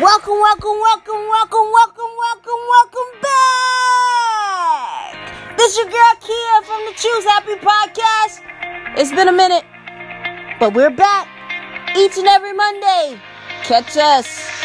Welcome, welcome, welcome, welcome, welcome, welcome, welcome back. This your girl Kia from the Choose Happy podcast. It's been a minute, but we're back each and every Monday. Catch us.